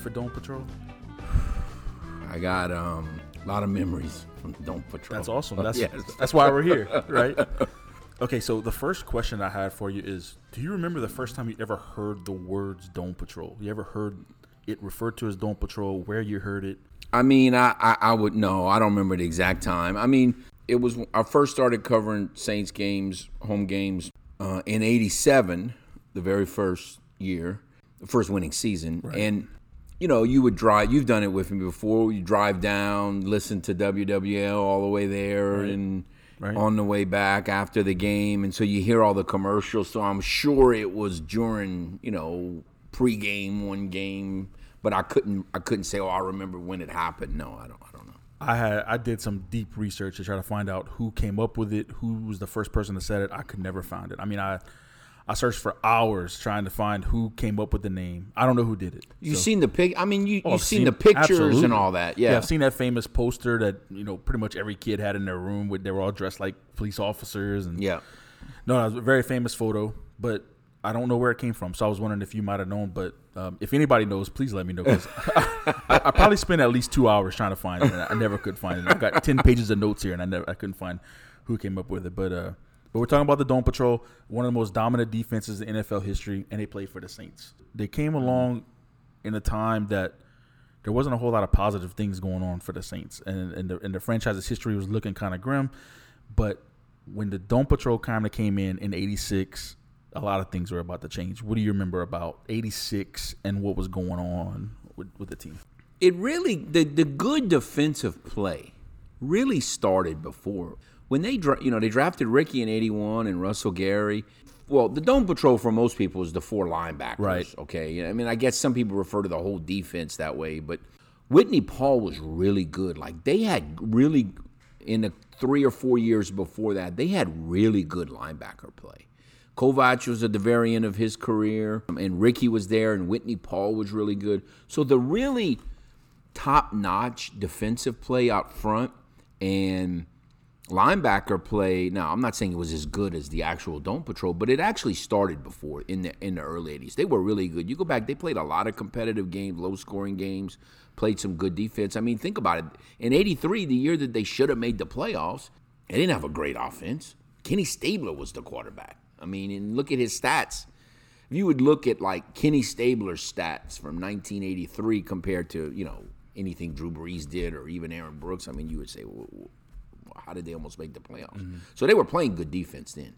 For Dome Patrol? I got um, a lot of memories from Dome Patrol. That's awesome. That's yes. that's why we're here, right? Okay, so the first question I had for you is: Do you remember the first time you ever heard the words Dome Patrol? You ever heard it referred to as Dome Patrol? Where you heard it? I mean, I, I, I would know. I don't remember the exact time. I mean, it was I first started covering Saints games, home games, uh, in '87, the very first year, the first winning season, and you know, you would drive. You've done it with me before. You drive down, listen to WWL all the way there, and Right. on the way back after the game, and so you hear all the commercials. So I'm sure it was during, you know, pregame one game, but I couldn't. I couldn't say, oh, I remember when it happened. No, I don't. I don't know. I had I did some deep research to try to find out who came up with it, who was the first person that said it. I could never find it. I mean, I I searched for hours trying to find who came up with the name. I don't know who did it. You've So- seen the pic. I mean, you, Oh, you've I've seen, the pictures absolutely. and all that. Yeah. I've seen that famous poster that you know pretty much every kid had in their room. With they were all dressed like police officers and yeah. No, it was a very famous photo, but I don't know where it came from. So I was wondering if you might have known. But um, if anybody knows, please let me know. 'cause I, I probably spent at least two hours trying to find it. And I never could find it. I've got ten pages of notes here, and I never I couldn't find who came up with it. But uh, but we're talking about the Dome Patrol, one of the most dominant defenses in NFL history, and they played for the Saints. They came mm-hmm. along in a time that there wasn't a whole lot of positive things going on for the Saints, and and the, and the franchise's history was looking kind of grim. But when the Dome Patrol kind of came in in '86, a lot of things were about to change. What do you remember about '86 and what was going on with, with the team? it really the the good defensive play really started before when they dra- you know they drafted Rickey in 81 and Russell Gary well the dome patrol for most people is the four linebackers Right. okay I mean I guess some people refer to the whole defense that way but Whitney Paul was really good like they had really in the 3 or 4 years before that they had really good linebacker play Kovach was at the very end of his career, and Rickey was there, and Whitney Paul was really good. So the really top-notch defensive play out front and linebacker play. Now, I'm not saying it was as good as the actual Dome Patrol, but it actually started before in the in the early '80s. They were really good. You go back; they played a lot of competitive games, low-scoring games, played some good defense. I mean, think about it. In '83, the year that they should have made the playoffs, they didn't have a great offense. Kenny Stabler was the quarterback. I mean, and look at his stats. If you would look at like Kenny Stabler's stats from 1983 compared to you know anything Drew Brees did or even Aaron Brooks, I mean, you would say, well, how did they almost make the playoffs? Mm-hmm. So they were playing good defense then.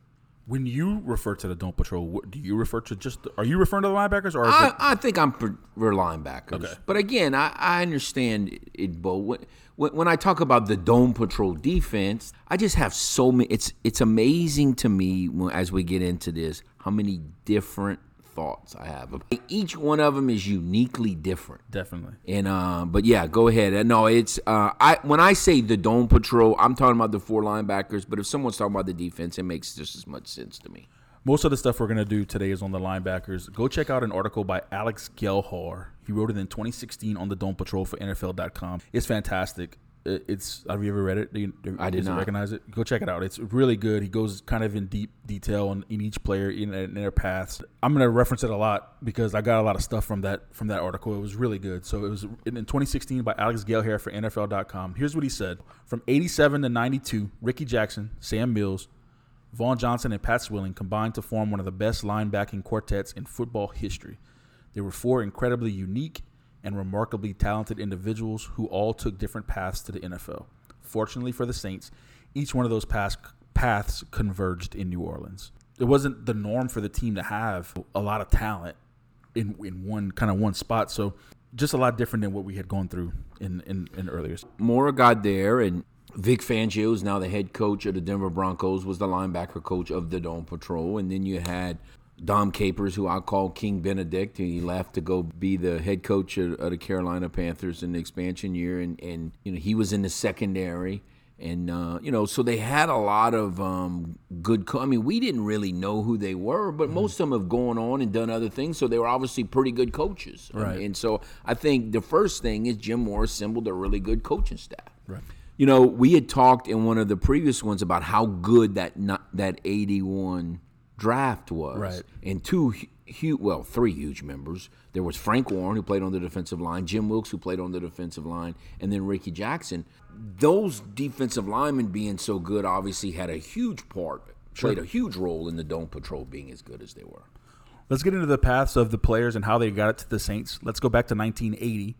When you refer to the Dome Patrol, do you refer to just? Are you referring to the linebackers or? I, I think I'm for, linebackers. Okay. But again, I, I understand it, Bo. When, when, when I talk about the Dome Patrol defense, I just have so many. It's it's amazing to me when, as we get into this how many different thoughts I have. Each one of them is uniquely different. definitely. And uh, but yeah, go ahead. Uh, No, it's uh, I when I say the dome patrol, I'm talking about the four linebackers. But if someone's talking about the defense, it makes just as much sense to me. Most of the stuff we're going to do today is on the linebackers. Go check out an article by Alex Gelhar. He wrote it in 2016 on the Dome Patrol for NFL.com. It's fantastic. It- It's have you ever read it? Do you, I did not recognize it. Go check it out. It's really good. He goes kind of in deep detail on in each player in, in their paths. I'm going to reference it a lot because I got a lot of stuff from that from that article. It was really good. So it was in, in 2016 by Alex Gelhar for NFL.com. Here's what he said: From 87 to 92, Rickey Jackson, Sam Mills, Vaughn Johnson and Pat Swilling combined to form one of the best linebacking quartets in football history. They were four incredibly unique and remarkably talented individuals who all took different paths to the NFL. Fortunately for the Saints, each one of those paths, paths converged in New Orleans. It wasn't the norm for the team to have a lot of talent in in one kind of one spot. So just a lot different than what we had gone through in in, in earlier. Mora got there, and Vic Fangio is now the head coach of the Denver Broncos, was the linebacker coach of the Dome Patrol. And then you had Dom Capers, who I call King Benedict. and He left to go be the head coach of, of the Carolina Panthers in the expansion year. And, and you know, he was in the secondary. And, uh, you know, so they had a lot of um, good. Co- I mean, we didn't really know who they were, but most of them have gone on and done other things. So they were obviously pretty good coaches. Right. And so I think the first thing is Jim Mora assembled a really good coaching staff. Right. You know, we had talked in one of the previous ones about how good that not, that 81 draft was. Right. And two hu- huge, well, three huge members. There was Frank Warren, who played on the defensive line, Jim Wilks, who played on the defensive line, and then Ricky Jackson. Those defensive linemen being so good obviously had a huge part, played a huge role in the Dome Patrol being as good as they were. Let's get into the paths of the players and how they got it to the Saints. Let's go back to 1980.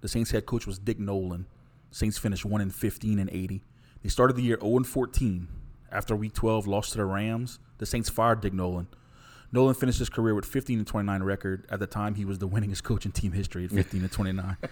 The Saints head coach was Dick Nolan. Saints finished 1 and 15 and 80. They started the year 0 and 14. After week 12, lost to the Rams. The Saints fired Dick Nolan. Nolan finished his career with 15 and 29 record. At the time, he was the winningest coach in team history at 15 and 29.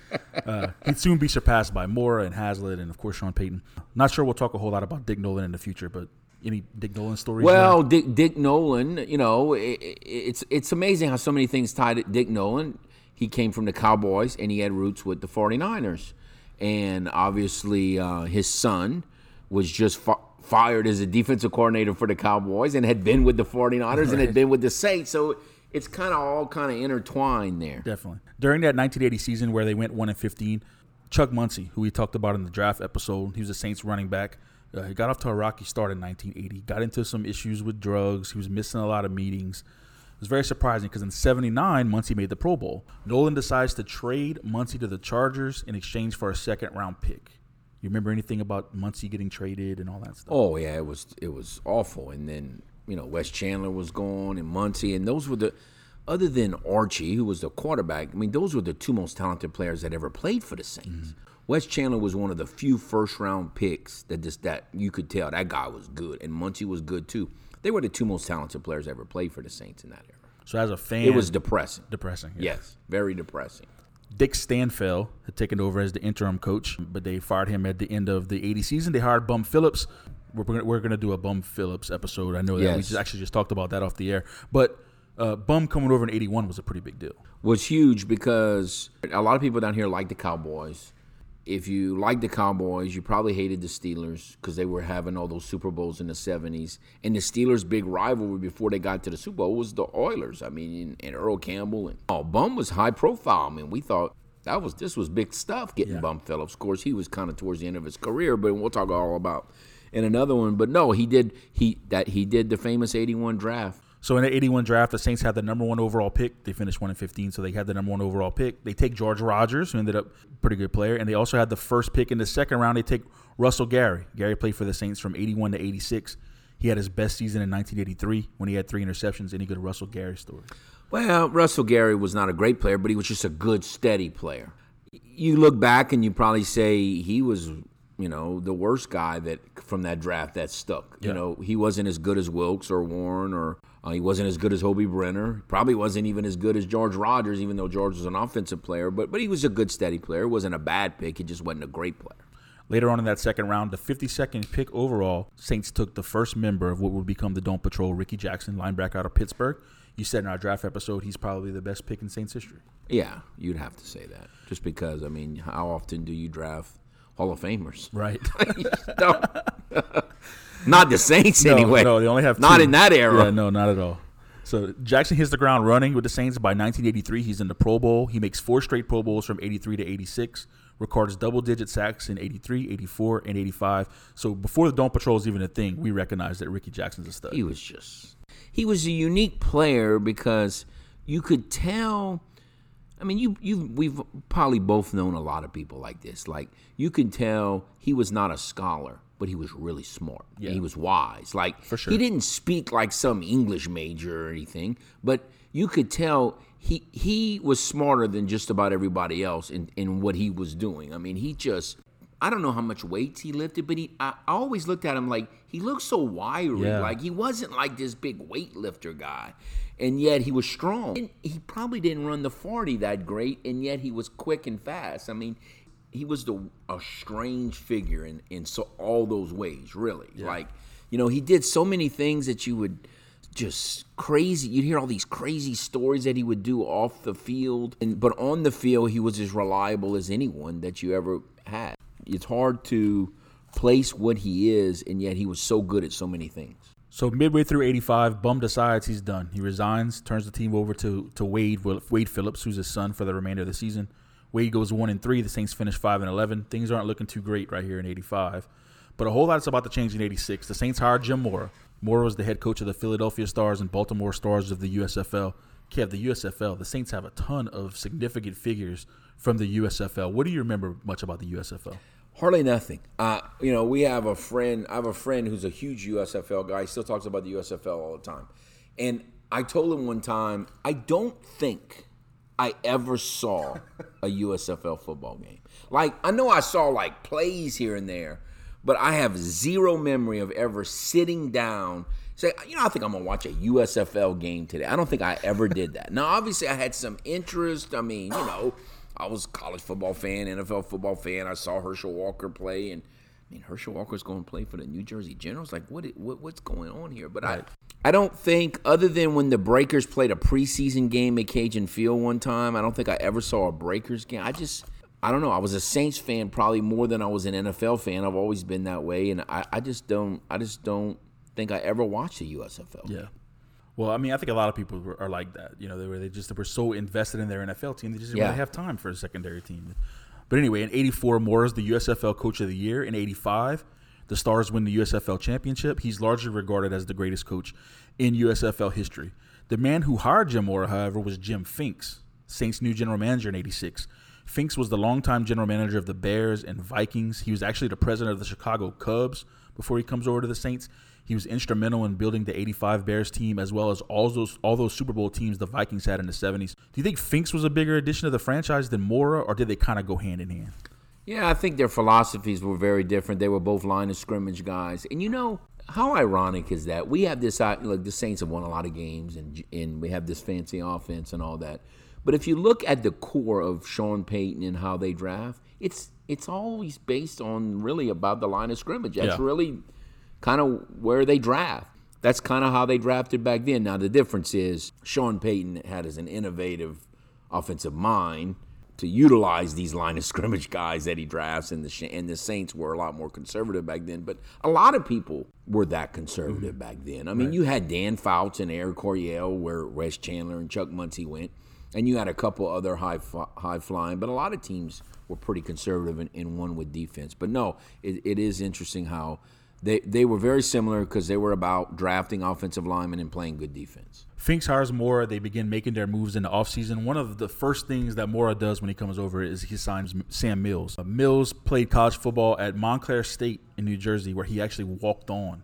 Uh, he'd soon be surpassed by Mora and Haslett and, of course, Sean Payton. Not sure we'll talk a whole lot about Dick Nolan in the future, but any Dick Nolan stories? Well, Dick, Dick Nolan, you know, it, it's it's amazing how so many things tied to Dick Nolan. He came from the Cowboys and he had roots with the 49ers. And obviously, uh, his son was just fired as a defensive coordinator for the Cowboys and had been with the 49ers right. and had been with the Saints. So it's kind of all kind of intertwined there. Definitely. During that 1980 season where they went 1 and 15, Chuck Muncie, who we talked about in the draft episode, he was a Saints running back. Uh, he got off to a rocky start in 1980. Got into some issues with drugs. He was missing a lot of meetings. It was very surprising because in 79, Muncie made the Pro Bowl. Nolan decides to trade Muncie to the Chargers in exchange for a second round pick. You remember anything about Muncie getting traded and all that stuff? Oh yeah, it was it was awful. And then you know Wes Chandler was gone and Muncie, and those were the other than Archie, who was the quarterback. I mean, those were the two most talented players that ever played for the Saints. Mm-hmm. Wes Chandler was one of the few first round picks that just that you could tell that guy was good, and Muncie was good too. They were the two most talented players ever played for the Saints in that era. So as a fan, it was depressing. Depressing. Yeah. Yes, very depressing. Dick Stanfel had taken over as the interim coach, but they fired him at the end of the 80 season. They hired Bum Phillips. We're, we're going to do a Bum Phillips episode. I know that yes. we just actually just talked about that off the air. But uh, Bum coming over in 81 was a pretty big deal. Was huge because a lot of people down here like the Cowboys if you like the Cowboys, you probably hated the Steelers because they were having all those Super Bowls in the 70s. And the Steelers' big rivalry before they got to the Super Bowl was the Oilers. I mean, and Earl Campbell and oh, Bum was high profile. I mean, we thought that was this was big stuff getting yeah. Bum Phillips. Of course, he was kind of towards the end of his career, but we'll talk all about in another one. But no, he did he that he did the famous 81 draft so in the 81 draft, the Saints had the number one overall pick. They finished 1 and 15, so they had the number one overall pick. They take George Rogers, who ended up pretty good player, and they also had the first pick in the second round. They take Russell Gary. Gary played for the Saints from 81 to 86. He had his best season in 1983 when he had three interceptions. Any good Russell Gary story? Well, Russell Gary was not a great player, but he was just a good, steady player. You look back and you probably say he was you know, the worst guy that from that draft that stuck. Yeah. You know, he wasn't as good as Wilks or Warren, or uh, he wasn't as good as Hoby Brenner. Probably wasn't even as good as George Rogers, even though George was an offensive player. But but he was a good, steady player. It wasn't a bad pick. He just wasn't a great player. Later on in that second round, the 52nd pick overall, Saints took the first member of what would become the Dome Patrol, Rickey Jackson, linebacker out of Pittsburgh. You said in our draft episode he's probably the best pick in Saints history. Yeah, you'd have to say that. Just because, I mean, how often do you draft Hall of Famers. Right. not the Saints no, anyway. No, they only have not in that era. Yeah, no, not at all. So Jackson hits the ground running with the Saints by 1983. He's in the Pro Bowl. He makes four straight Pro Bowls from 83 to 86. Records double-digit sacks in 83, 84, and 85. So before the Dome Patrol is even a thing, we recognize that Rickey Jackson's a stud. He was just he was a unique player because you could tell I mean, you you we've probably both known a lot of people like this. Like you can tell he was not a scholar, but he was really smart. Yeah. he was wise. Like For sure. he didn't speak like some English major or anything, but you could tell he he was smarter than just about everybody else in, in what he was doing. I mean, he just I don't know how much weights he lifted, but he I, I always looked at him like he looked so wiry. Yeah. Like he wasn't like this big weightlifter guy and yet he was strong. And he probably didn't run the 40 that great, and yet he was quick and fast. I mean, he was the a strange figure in in so all those ways, really. Yeah. Like, you know, he did so many things that you would just crazy. You'd hear all these crazy stories that he would do off the field, and but on the field, he was as reliable as anyone that you ever had. It's hard to place what he is, and yet he was so good at so many things. So midway through 85, Bum decides he's done. He resigns, turns the team over to, to Wade Wade Phillips, who's his son, for the remainder of the season. Wade goes one and three. The Saints finish five and 11. Things aren't looking too great right here in 85. But a whole lot's about to change in 86. The Saints hired Jim Mora. Mora was the head coach of the Philadelphia Stars and Baltimore Stars of the USFL. Kev, the USFL, the Saints have a ton of significant figures from the USFL. What do you remember much about the USFL? Hardly nothing. Uh, you know, we have a friend. I have a friend who's a huge USFL guy. He still talks about the USFL all the time. And I told him one time, I don't think I ever saw a USFL football game. Like, I know I saw like plays here and there, but I have zero memory of ever sitting down. Say, you know, I think I'm gonna watch a USFL game today. I don't think I ever did that. Now, obviously, I had some interest. I mean, you know, I was a college football fan, NFL football fan. I saw Herschel Walker play, and I mean, Herschel Walker's going to play for the New Jersey Generals. Like, what, what what's going on here? But right. I, I don't think, other than when the Breakers played a preseason game at Cajun Field one time, I don't think I ever saw a Breakers game. I just, I don't know. I was a Saints fan probably more than I was an NFL fan. I've always been that way, and I, I just don't, I just don't think I ever watched a USFL. Yeah. Well, I mean, I think a lot of people are like that. You know, they were they just they were so invested in their NFL team, they just didn't yeah. really have time for a secondary team. But anyway, in '84, Mora is the USFL Coach of the Year. In '85, the Stars win the USFL championship. He's largely regarded as the greatest coach in USFL history. The man who hired Jim Mora, however, was Jim Finks, Saints' new general manager in '86. Finks was the longtime general manager of the Bears and Vikings. He was actually the president of the Chicago Cubs before he comes over to the Saints. He was instrumental in building the 85 Bears team as well as all those all those Super Bowl teams the Vikings had in the 70s. Do you think Finks was a bigger addition to the franchise than Mora or did they kind of go hand in hand? Yeah, I think their philosophies were very different. They were both line of scrimmage guys. And you know, how ironic is that? We have this like the Saints have won a lot of games and and we have this fancy offense and all that. But if you look at the core of Sean Payton and how they draft, it's it's always based on really about the line of scrimmage. That's yeah. really kind of where they draft. That's kind of how they drafted back then. Now the difference is Sean Payton had as an innovative offensive mind to utilize these line of scrimmage guys that he drafts, and the and the Saints were a lot more conservative back then. But a lot of people were that conservative mm-hmm. back then. I mean, right. you had Dan Fouts and Air Coryell, where Wes Chandler and Chuck Muncie went, and you had a couple other high high flying. But a lot of teams were pretty conservative and, and one with defense. But no, it, it is interesting how they they were very similar because they were about drafting offensive linemen and playing good defense. Finks hires Mora. They begin making their moves in the offseason. One of the first things that Mora does when he comes over is he signs Sam Mills. Uh, Mills played college football at Montclair State in New Jersey, where he actually walked on.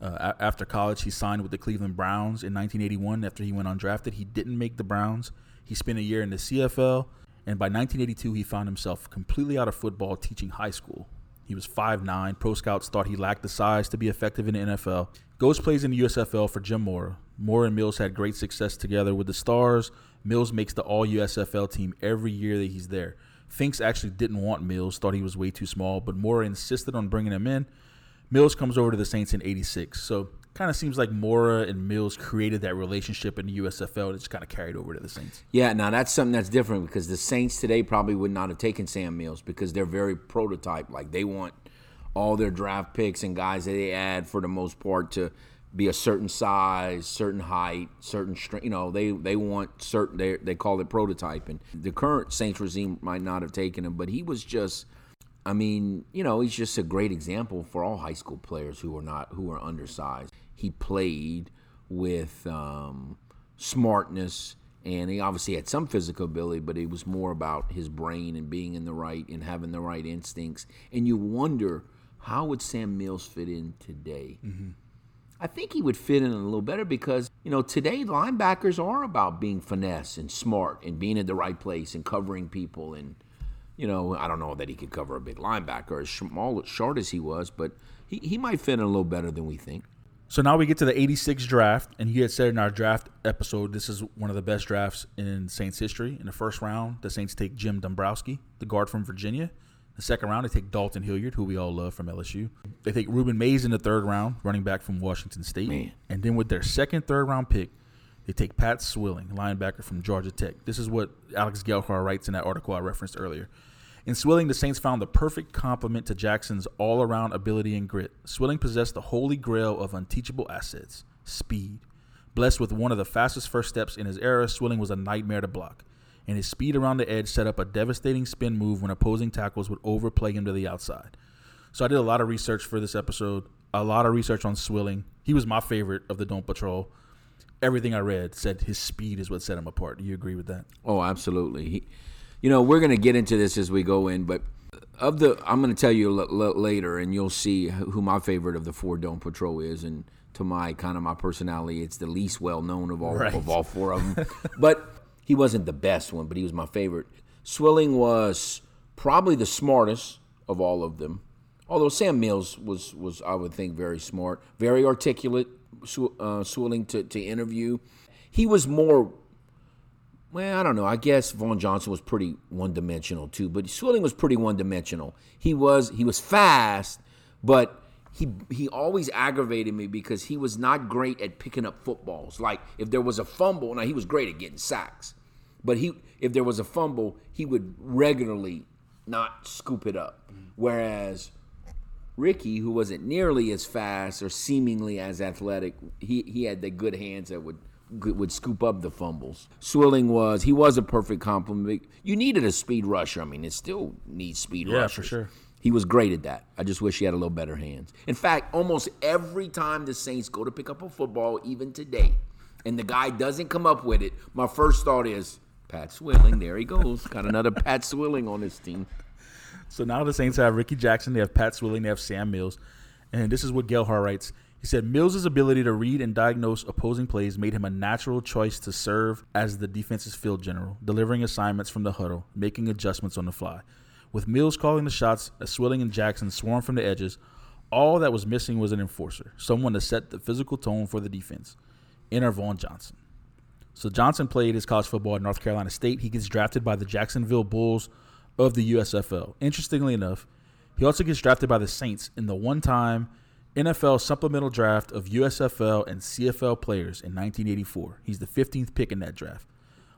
Uh, after college, he signed with the Cleveland Browns in 1981 after he went undrafted. He didn't make the Browns. He spent a year in the CFL, and by 1982, he found himself completely out of football teaching high school. He was 5'9. Pro scouts thought he lacked the size to be effective in the NFL. Goes plays in the USFL for Jim Mora. Mora and Mills had great success together with the Stars. Mills makes the All USFL team every year that he's there. Finks actually didn't want Mills, thought he was way too small, but Mora insisted on bringing him in. Mills comes over to the Saints in 86. So kind of seems like Mora and Mills created that relationship in the USFL. And it's kind of carried over to the Saints. Yeah, now that's something that's different because the Saints today probably would not have taken Sam Mills because they're very prototype. Like they want all their draft picks and guys that they add for the most part to be a certain size, certain height, certain strength. You know, they they want certain. They they call it prototype, and the current Saints regime might not have taken him, but he was just. I mean, you know, he's just a great example for all high school players who are not who are undersized he played with um, smartness, and he obviously had some physical ability, but it was more about his brain and being in the right and having the right instincts. And you wonder how would Sam Mills fit in today. Mm-hmm. I think he would fit in a little better because, you know, today linebackers are about being finesse and smart and being in the right place and covering people. And, you know, I don't know that he could cover a big linebacker as small, short as he was, but he, he might fit in a little better than we think. So now we get to the 86 draft, and you had said in our draft episode this is one of the best drafts in Saints history. In the first round, the Saints take Jim Dombrowski, the guard from Virginia. The second round, they take Dalton Hilliard, who we all love from LSU. They take Rueben Mayes in the third round, running back from Washington State. Man. And then with their second, third round pick, they take Pat Swilling, linebacker from Georgia Tech. This is what Alex Gelhar writes in that article I referenced earlier. In Swilling, the Saints found the perfect complement to Jackson's all around ability and grit. Swilling possessed the holy grail of unteachable assets speed. Blessed with one of the fastest first steps in his era, Swilling was a nightmare to block, and his speed around the edge set up a devastating spin move when opposing tackles would overplay him to the outside. So I did a lot of research for this episode, a lot of research on Swilling. He was my favorite of the Dome Patrol. everything I read said his speed is what set him apart. Do you agree with that? Oh, absolutely. He, you know, we're going to get into this as we go in, but of the, I'm going to tell you l- l- later, and you'll see who my favorite of the four Dome Patrol is, and to my kind of my personality, it's the least well known of all Right. of all four of them. but he wasn't the best one, but he was my favorite. Swilling was probably the smartest of all of them. Although Sam Mills was was I would think very smart, very articulate, Sw- uh, Swilling to to interview. He was more well, I don't know. I guess Vaughn Johnson was pretty one dimensional too, but Swilling was pretty one dimensional. He was he was fast, but he he always aggravated me because he was not great at picking up footballs. Like if there was a fumble, now he was great at getting sacks, but he if there was a fumble, he would regularly not scoop it up. Whereas Rickey, who wasn't nearly as fast or seemingly as athletic, he, he had the good hands that would would scoop up the fumbles. Swilling was he was a perfect complement. You needed a speed rusher. I mean, it still needs speed rush. Yeah, rushers. for sure. He was great at that. I just wish he had a little better hands. In fact, almost every time the Saints go to pick up a football, even today, and the guy doesn't come up with it, my first thought is Pat Swilling. There he goes. Got another Pat Swilling on his team. So now the Saints have Rickey Jackson, they have Pat Swilling, they have Sam Mills. And this is what Gelhar writes. He said Mills' ability to read and diagnose opposing plays made him a natural choice to serve as the defense's field general, delivering assignments from the huddle, making adjustments on the fly. With Mills calling the shots as Swilling and Jackson swarmed from the edges, all that was missing was an enforcer, someone to set the physical tone for the defense. Enter Vaughn Johnson. So Johnson played his college football at North Carolina State. He gets drafted by the Jacksonville Bulls of the USFL. Interestingly enough, he also gets drafted by the Saints in the one-time NFL supplemental draft of USFL and CFL players in 1984. He's the 15th pick in that draft.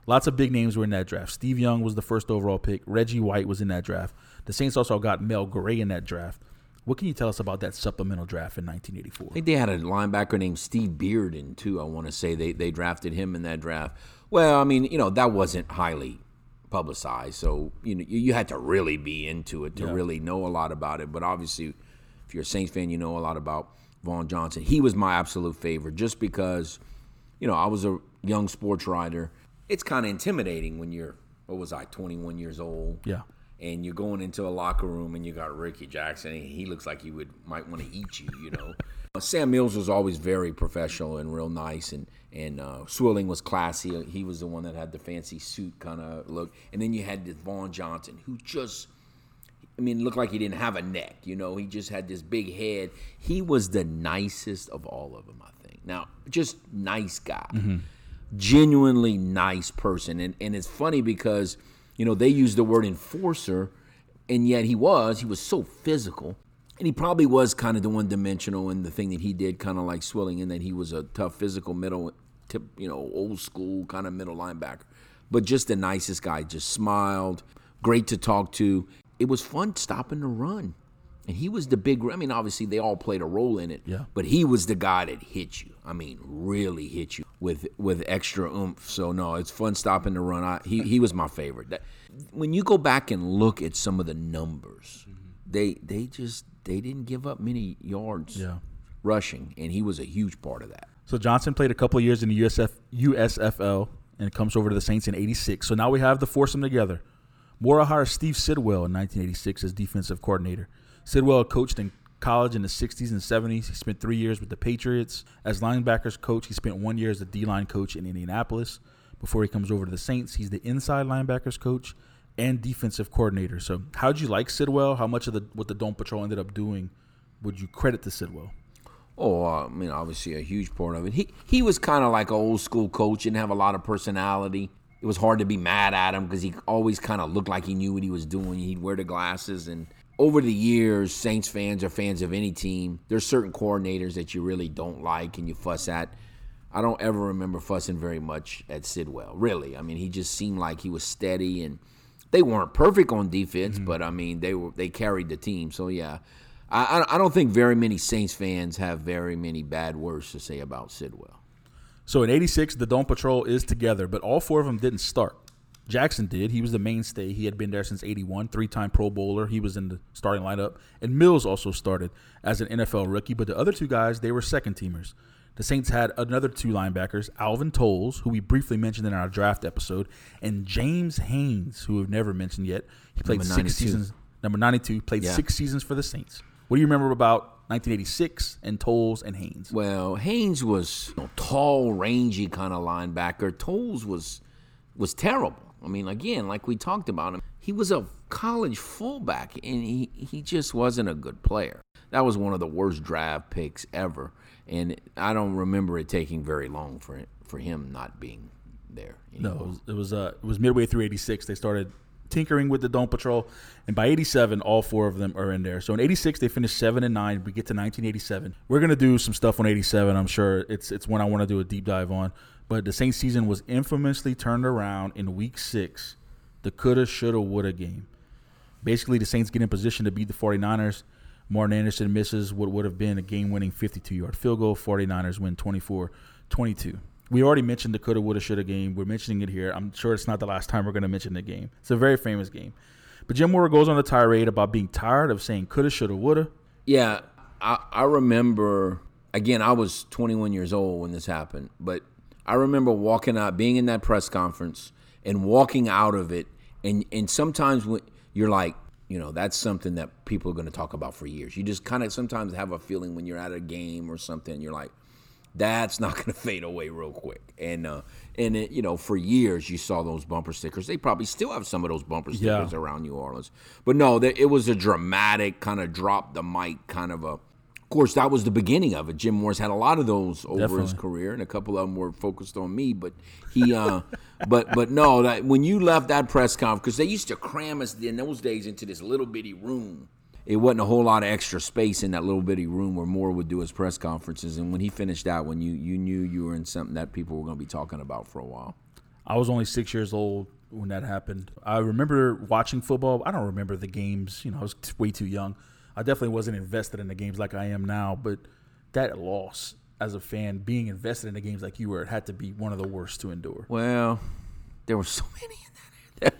Lots of big names were in that draft. Steve Young was the first overall pick. Reggie White was in that draft. The Saints also got Mel Gray in that draft. What can you tell us about that supplemental draft in 1984? I think they had a linebacker named Steve Bearden too. I want to say they they drafted him in that draft. Well, I mean, you know, that wasn't highly publicized, so you know, you, you had to really be into it to really know a lot about it. But obviously, if you're a Saints fan, you know a lot about Vaughn Johnson. He was my absolute favorite, just because, you know, I was a young sports writer. It's kind of intimidating when you're what was I, 21 years old Yeah. and you're going into a locker room and you got Rickey Jackson and he looks like he would might want to eat you, you know. Sam Mills was always very professional and real nice and and uh, Swilling was classy. He was the one that had the fancy suit kind of look. And then you had this Vaughn Johnson who just I mean, looked like he didn't have a neck, you know. He just had this big head. He was the nicest of all of them, I think. Now, just nice guy mm-hmm. genuinely nice person. And and it's funny because, you know, they use the word enforcer, and yet he was, he was so physical. And he probably was kind of the one dimensional in the thing that he did, kind of like Swilling, in that he was a tough physical middle, tip, you know, old school kind of middle linebacker. But just the nicest guy, just smiled, great to talk to. It was fun stopping the run. And he was the big. I mean, obviously they all played a role in it. Yeah. But he was the guy that hit you. I mean, really hit you with with extra oomph. So no, it's fun stopping the run. I, he he was my favorite. That, when you go back and look at some of the numbers, they they just they didn't give up many yards Yeah. rushing, and he was a huge part of that. So Johnson played a couple of years in the USF, USFL and comes over to the Saints in 86. So now we have the foursome together. Mora hires Steve Sidwell in 1986 as defensive coordinator. Sidwell coached in college in the 60s and 70s. He spent three years with the Patriots. As linebackers coach, he spent one year as the D-line coach in Indianapolis. Before he comes over to the Saints, he's the inside linebackers coach and defensive coordinator. So how'd you like Sidwell? How much of the what the Dome Patrol ended up doing would you credit to Sidwell? Oh, uh, I mean, obviously a huge part of it. He he was kind of like an old school coach, didn't have a lot of personality. It was hard to be mad at him because he always kind of looked like he knew what he was doing. He'd wear the glasses, and over the years, Saints fans are fans of any team. There's certain coordinators that you really don't like and you fuss at. I don't ever remember fussing very much at Sidwell. Really, I mean, he just seemed like he was steady, and they weren't perfect on defense, mm-hmm. but I mean, they were they carried the team. So yeah, I- I don't think very many Saints fans have very many bad words to say about Sidwell. So in 86, the Dome Patrol is together, but all four of them didn't start. Jackson did. He was the mainstay. He had been there since 81, three time Pro Bowler. He was in the starting lineup. And Mills also started as an NFL rookie, but the other two guys, they were second teamers. The Saints had another two linebackers, Alvin Toles, who we briefly mentioned in our draft episode, and James Haynes, who we've never mentioned yet. He played six seasons. Number 92, played Yeah. six seasons for the Saints. What do you remember about 1986 and Toles and Haynes? Well, Haynes was you know, tall, rangy kind of linebacker. Toles was was terrible. I mean, again, like we talked about him, he was a college fullback, and he, he just wasn't a good player. That was one of the worst draft picks ever, and I don't remember it taking very long for it, for him not being there. No, it was it was, uh, it was midway through '86. They started tinkering with the Dome Patrol, and by '87, all four of them are in there. So in '86, they finished seven and nine. We get to 1987. We're gonna do some stuff on '87. I'm sure it's it's one I want to do a deep dive on. But the Saints season was infamously turned around in Week Six, the coulda, shoulda, woulda game. Basically, the Saints get in position to beat the 49ers. Morten Andersen misses what would have been a game winning 52 yard field goal. 49ers win 24 22. We already mentioned the coulda, woulda, shoulda game. We're mentioning it here. I'm sure it's not the last time we're going to mention the game. It's a very famous game. But Jim Mora goes on a tirade about being tired of saying coulda, shoulda, woulda. Yeah, I, I remember. Again, I was 21 years old when this happened, but I remember walking out, being in that press conference, and walking out of it, and and sometimes when you're like, you know, that's something that people are going to talk about for years. You just kind of sometimes have a feeling when you're at a game or something, you're like, that's not going to fade away real quick. And uh, and it, you know, for years you saw those bumper stickers. They probably still have some of those bumper Yeah. stickers around New Orleans. But no, it was a dramatic kind of drop the mic kind of a. Of course, that was the beginning of it. Jim Morris had a lot of those over his career, and a couple of them were focused on me. But he, uh, but but no, that when you left that press conference, because they used to cram us in those days into this little bitty room. It wasn't a whole lot of extra space in that little bitty room where Mora would do his press conferences. And when he finished out, when you you knew you were in something that people were going to be talking about for a while. I was only six years old when that happened. I remember watching football. I don't remember the games. You know, I was way too young. I definitely wasn't invested in the games like I am now. But that loss as a fan, being invested in the games like you were, it had to be one of the worst to endure. Well, there were so many in that.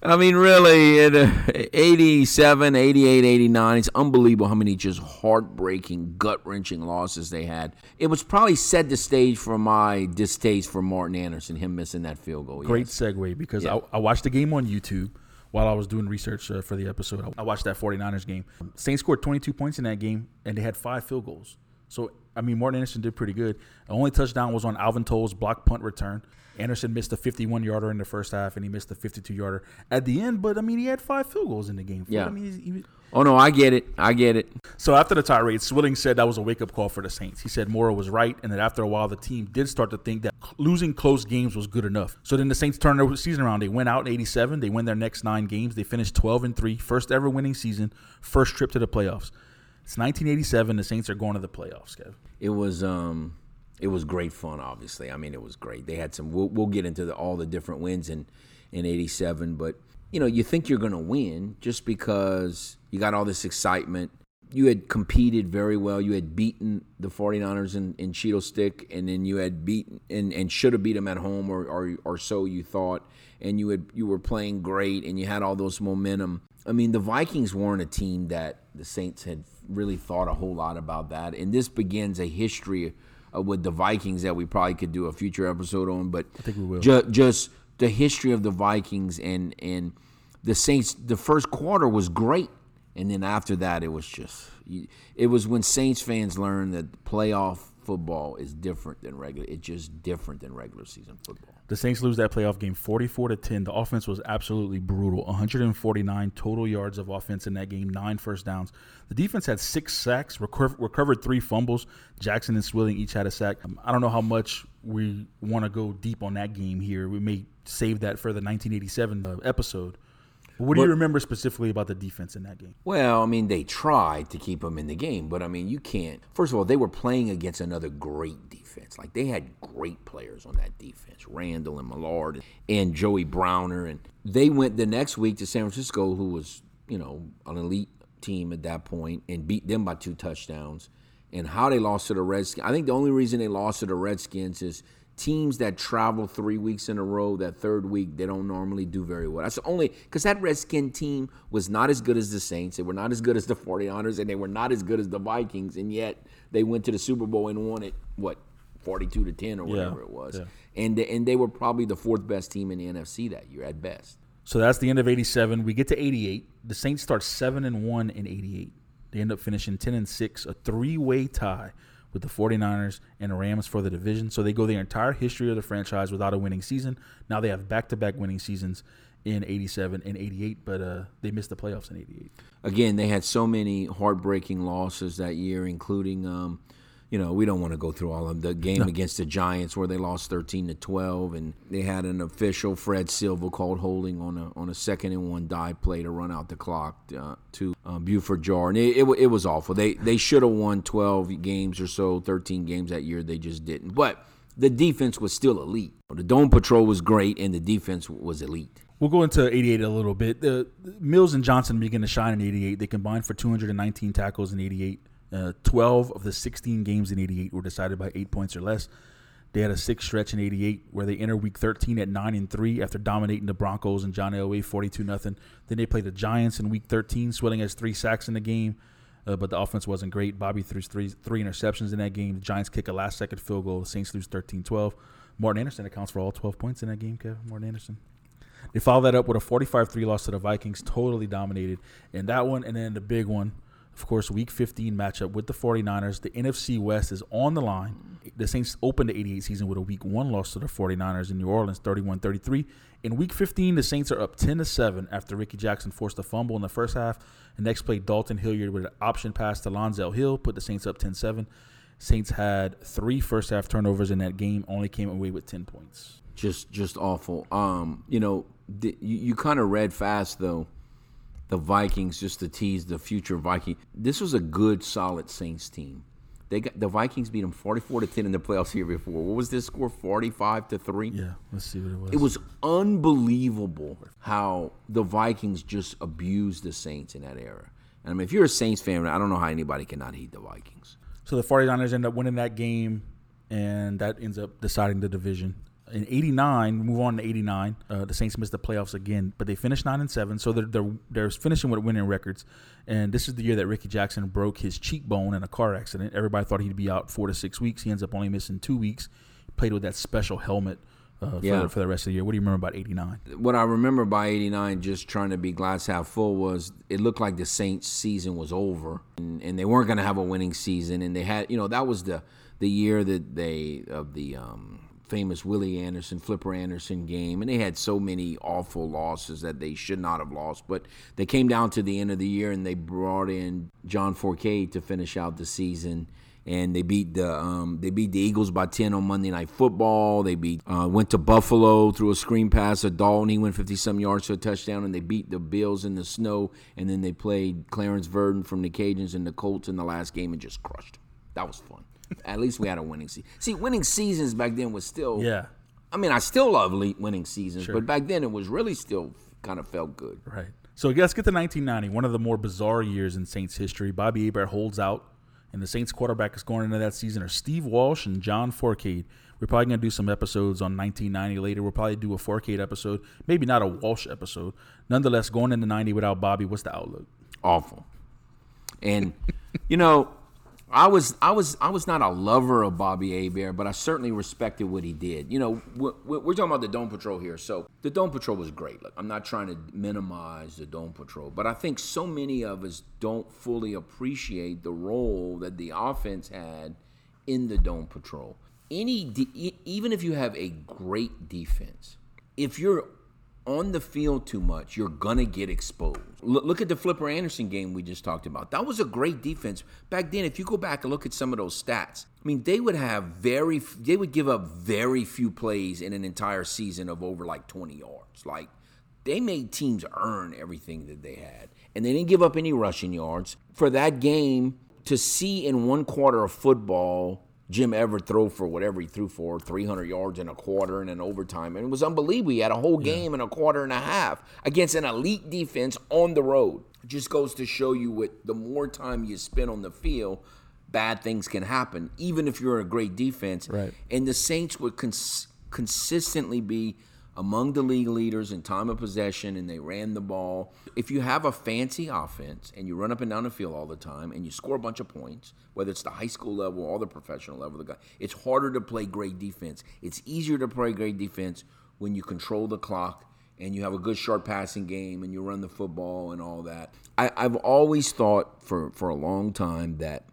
I mean, really, in uh, 87, 88, 89, it's unbelievable how many just heartbreaking, gut wrenching losses they had. It was probably set the stage for my distaste for Morten Andersen, him missing that field goal. Great yes. segue because Yeah. I, I watched the game on YouTube while I was doing research uh, for the episode. I watched that 49ers game. Saints scored 22 points in that game, and they had five field goals. So, I mean, Morten Andersen did pretty good. The only touchdown was on Alvin Toles' block punt return. Andersen missed a 51 yarder in the first half, and he missed a 52 yarder at the end. But I mean, he had five field goals in the game. Yeah. I mean, he, Oh, no, I get it. I get it. so after the tirade, Swilling said that was a wake up call for the Saints. He said Mora was right, and that after a while, the team did start to think that losing close games was good enough. So then the Saints turned their season around. They went out in '87. They win their next nine games. They finished 12 and three, first ever winning season, first trip to the playoffs. It's 1987. The Saints are going to the playoffs, Kev. It was um, it was great fun. Obviously, I mean, it was great. They had some. We'll, we'll get into the, all the different wins in in '87, but you know, you think you're going to win just because you got all this excitement. You had competed very well. You had beaten the 49ers in, in Candlestick, and then you had beaten and, and should have beat them at home, or, or or so you thought. And you had you were playing great, and you had all those momentum. I mean, the Vikings weren't a team that the Saints had really thought a whole lot about that. And this begins a history uh, with the Vikings that we probably could do a future episode on. But I think we will. Ju- just the history of the Vikings and and the Saints. The first quarter was great, and then after that, it was just it was when Saints fans learned that playoff football is different than regular. It's just different than regular season football. The Saints lose that playoff game 44 to 10. The offense was absolutely brutal. 149 total yards of offense in that game, nine first downs. The defense had six sacks, reco- recovered three fumbles. Jackson and Swilling each had a sack. Um, I don't know how much we want to go deep on that game here. We may save that for the 1987 uh, episode. But what do you remember specifically about the defense in that game? Well, I mean, they tried to keep them in the game, but I mean, you can't. First of all, they were playing against another great defense. Like they had great players on that defense, Randall and Millard and Joey Browner, and they went the next week to San Francisco, who was you know an elite team at that point, and beat them by two touchdowns. And how they lost to the Redskins, I think the only reason they lost to the Redskins is teams that travel three weeks in a row, that third week, they don't normally do very well. That's only because that Redskin team was not as good as the Saints. They were not as good as the 49ers, and they were not as good as the Vikings, and yet they went to the Super Bowl and won it what 42 to 10 or whatever it was. yeah. And and they were probably the fourth best team in the NFC that year at best. So that's the end of 87. We get to 88. The Saints start 7 and 1 in 88. They end up finishing 10 and 6, a three-way tie with the 49ers and the Rams for the division. So they go their entire history of the franchise without a winning season. Now they have back-to-back winning seasons in 87 and 88, but uh, they missed the playoffs in 88. Again, they had so many heartbreaking losses that year, including, um, you know, we don't want to go through all of. The game against the Giants where they lost 13 to 12, and they had an official Fred Silva called holding on a on a second and one dive play to run out the clock uh, to uh, Buford Jordan. It, it, it was awful. They they should have won 12 games or so, 13 games that year. They just didn't. But the defense was still elite. The Dome Patrol was great, and the defense was elite. We'll go into 88 a little bit. The the Mills and Johnson begin to shine in 88. They combined for 219 tackles in 88. Uh, 12 of the 16 games in 88 were decided by eight points or less. They had a six stretch in 88 where they enter week 13 at 9 and 3 after dominating the Broncos and John Elway 42 nothing. Then they played the Giants in week 13. Swilling has three sacks in the game, uh, but the offense wasn't great. Bobby threw three, three interceptions in that game. The Giants kick a last second field goal. The Saints lose 13 12. Morten Andersen accounts for all 12 points in that game, Kevin. Morten Andersen. They follow that up with a 45 3 loss to the Vikings, totally dominated in that one. And then the big one, of course, week 15 matchup with the 49ers. The NFC West is on the line. The Saints opened the 88 season with a week one loss to the 49ers in New Orleans, 31 33. In week 15, the Saints are up 10 to 7 after Rickey Jackson forced a fumble in the first half. The next play, Dalton Hilliard with an option pass to Lonzel Hill put the Saints up 10 7. Saints had three first half turnovers in that game, only came away with 10 points. just just awful. Um, you know, you, you kind of read fast though. The Vikings just to tease the future Viking. This was a good, solid Saints team. They got the Vikings beat them forty four to ten in the playoffs here before. What was this score? Forty five to three. Yeah, let's see what it was. It was unbelievable how the Vikings just abused the Saints in that era. And I mean, if you're a Saints fan, I don't know how anybody cannot hate the Vikings. So the 49ers end up winning that game, and that ends up deciding the division. In 89, move on to 89, uh, the Saints missed the playoffs again, but they finished 9 and 7, so they're, they're, they're finishing with winning records. And this is the year that Rickey Jackson broke his cheekbone in a car accident. Everybody thought he'd be out four to six weeks. He ends up only missing two weeks. Played with that special helmet uh, Yeah. for, for the rest of the year. What do you remember about 89? what I remember by '89, just trying to be glass half full, was it looked like the Saints' season was over, and, and they weren't going to have a winning season. And they had, you know, that was the the year that they of the um, famous Willie Anderson, Flipper Anderson game, and they had so many awful losses that they should not have lost. But they came down to the end of the year, and they brought in John Fourcade to finish out the season and they beat the um, they beat the Eagles by ten on Monday Night Football. They beat uh, went to Buffalo through a screen pass to Dalton. He went fifty some yards to a touchdown, and they beat the Bills in the snow. And then they played Clarence Verdin from the Cajuns and the Colts in the last game and just crushed them. That was fun. At least we had a winning season. See, winning seasons back then was still. Yeah, I mean, I still love winning seasons, but back then it was really still kind of felt good. Right. So let's get to 1990, one of the more bizarre years in Saints history. Bobby Hebert holds out, and the Saints quarterback is going into that season are Steve Walsh and John Fourcade. We're probably going to do some episodes on 1990 later. We'll probably do a Fourcade episode, maybe not a Walsh episode. Nonetheless, going into 90 without Bobby, what's the outlook? awful. And you know, I was I was I was not a lover of Bobby Hebert, but I certainly respected what he did. You know, we're, we're talking about the Dome Patrol here. So the Dome Patrol was great. Look, I'm not trying to minimize the Dome Patrol, but I think so many of us don't fully appreciate the role that the offense had in the Dome Patrol. Any de- even if you have a great defense, if you're on the field too much, you're gonna get exposed. Look, look at the Flipper Anderson game we just talked about. That was a great defense back then. If you go back and look at some of those stats, I mean, they would have very, they would give up very few plays in an entire season of over like 20 yards. Like they made teams earn everything that they had, and they didn't give up any rushing yards for that game. To see in one quarter of football Jim Everett throw for whatever he threw for 300 yards in a quarter and an overtime. And it was unbelievable. He had a whole game in a quarter and a half against an elite defense on the road. It just goes to show you what the more time you spend on the field, bad things can happen, even if you're a great defense. Right. And the Saints would cons- consistently be among the league leaders in time of possession, and they ran the ball. If you have a fancy offense and you run up and down the field all the time and you score a bunch of points, whether it's the high school level or the professional level, the guy, it's harder to play great defense. It's easier to play great defense when you control the clock and you have a good short passing game and you run the football and all that. I, I've always thought for, for a long time that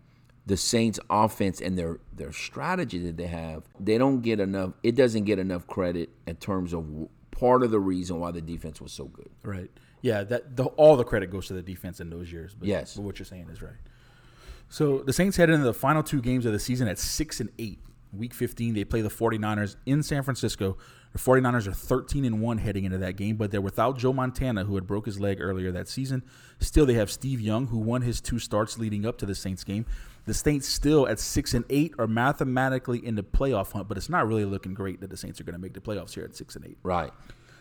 the Saints offense and their their strategy that they have, they don't get enough it doesn't get enough credit in terms of part of the reason why the defense was so good. Right. Yeah, that the, all the credit goes to the defense in those years. But, Yes. but what you're saying is right. So the Saints head into the final two games of the season at six and eight. Week 15, they play the 49ers in San Francisco. The 49ers are 13 and 1 heading into that game, but they're without Joe Montana, who had broke his leg earlier that season. Still, they have Steve Young, who won his two starts leading up to the Saints game. The Saints still at 6 and 8 are mathematically in the playoff hunt, but it's not really looking great that the Saints are going to make the playoffs here at 6 and 8. Right.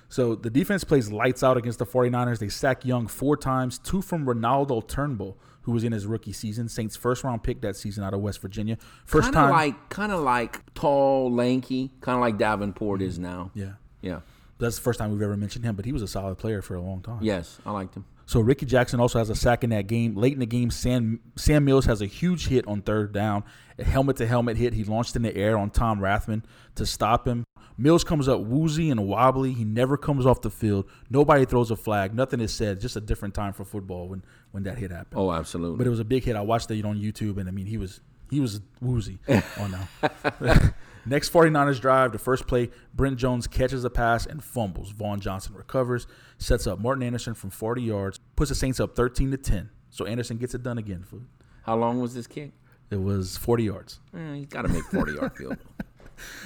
So the defense plays lights out against the 49ers. They sack Young four times, two from Renaldo Turnbull, who was in his rookie season. Saints first round pick that season out of West Virginia. First Kind of time. like kind of like tall, lanky, kind of like Davenport is mm-hmm. now. yeah. Yeah. That's the first time we've ever mentioned him, but he was a solid player for a long time. Yes, I liked him. So Rickey Jackson also has a sack in that game. Late in the game, Sam Sam Mills has a huge hit on third down, a helmet to helmet hit. He launched in the air on Tom Rathman to stop him. Mills comes up woozy and wobbly. He never comes off the field. Nobody throws a flag. Nothing is said. Just a different time for football when when that hit happened. Oh, absolutely. But it was a big hit. I watched it on YouTube, and I mean, he was he was woozy oh, on now. Next 49ers drive, the first play, Brent Jones catches a pass and fumbles. Vaughn Johnson recovers, sets up Morten Andersen from 40 yards, puts the Saints up 13 to 10. So Andersen gets it done again. For, How long was this kick? it was 40 yards. Eh, he's got to make 40 yard field goal.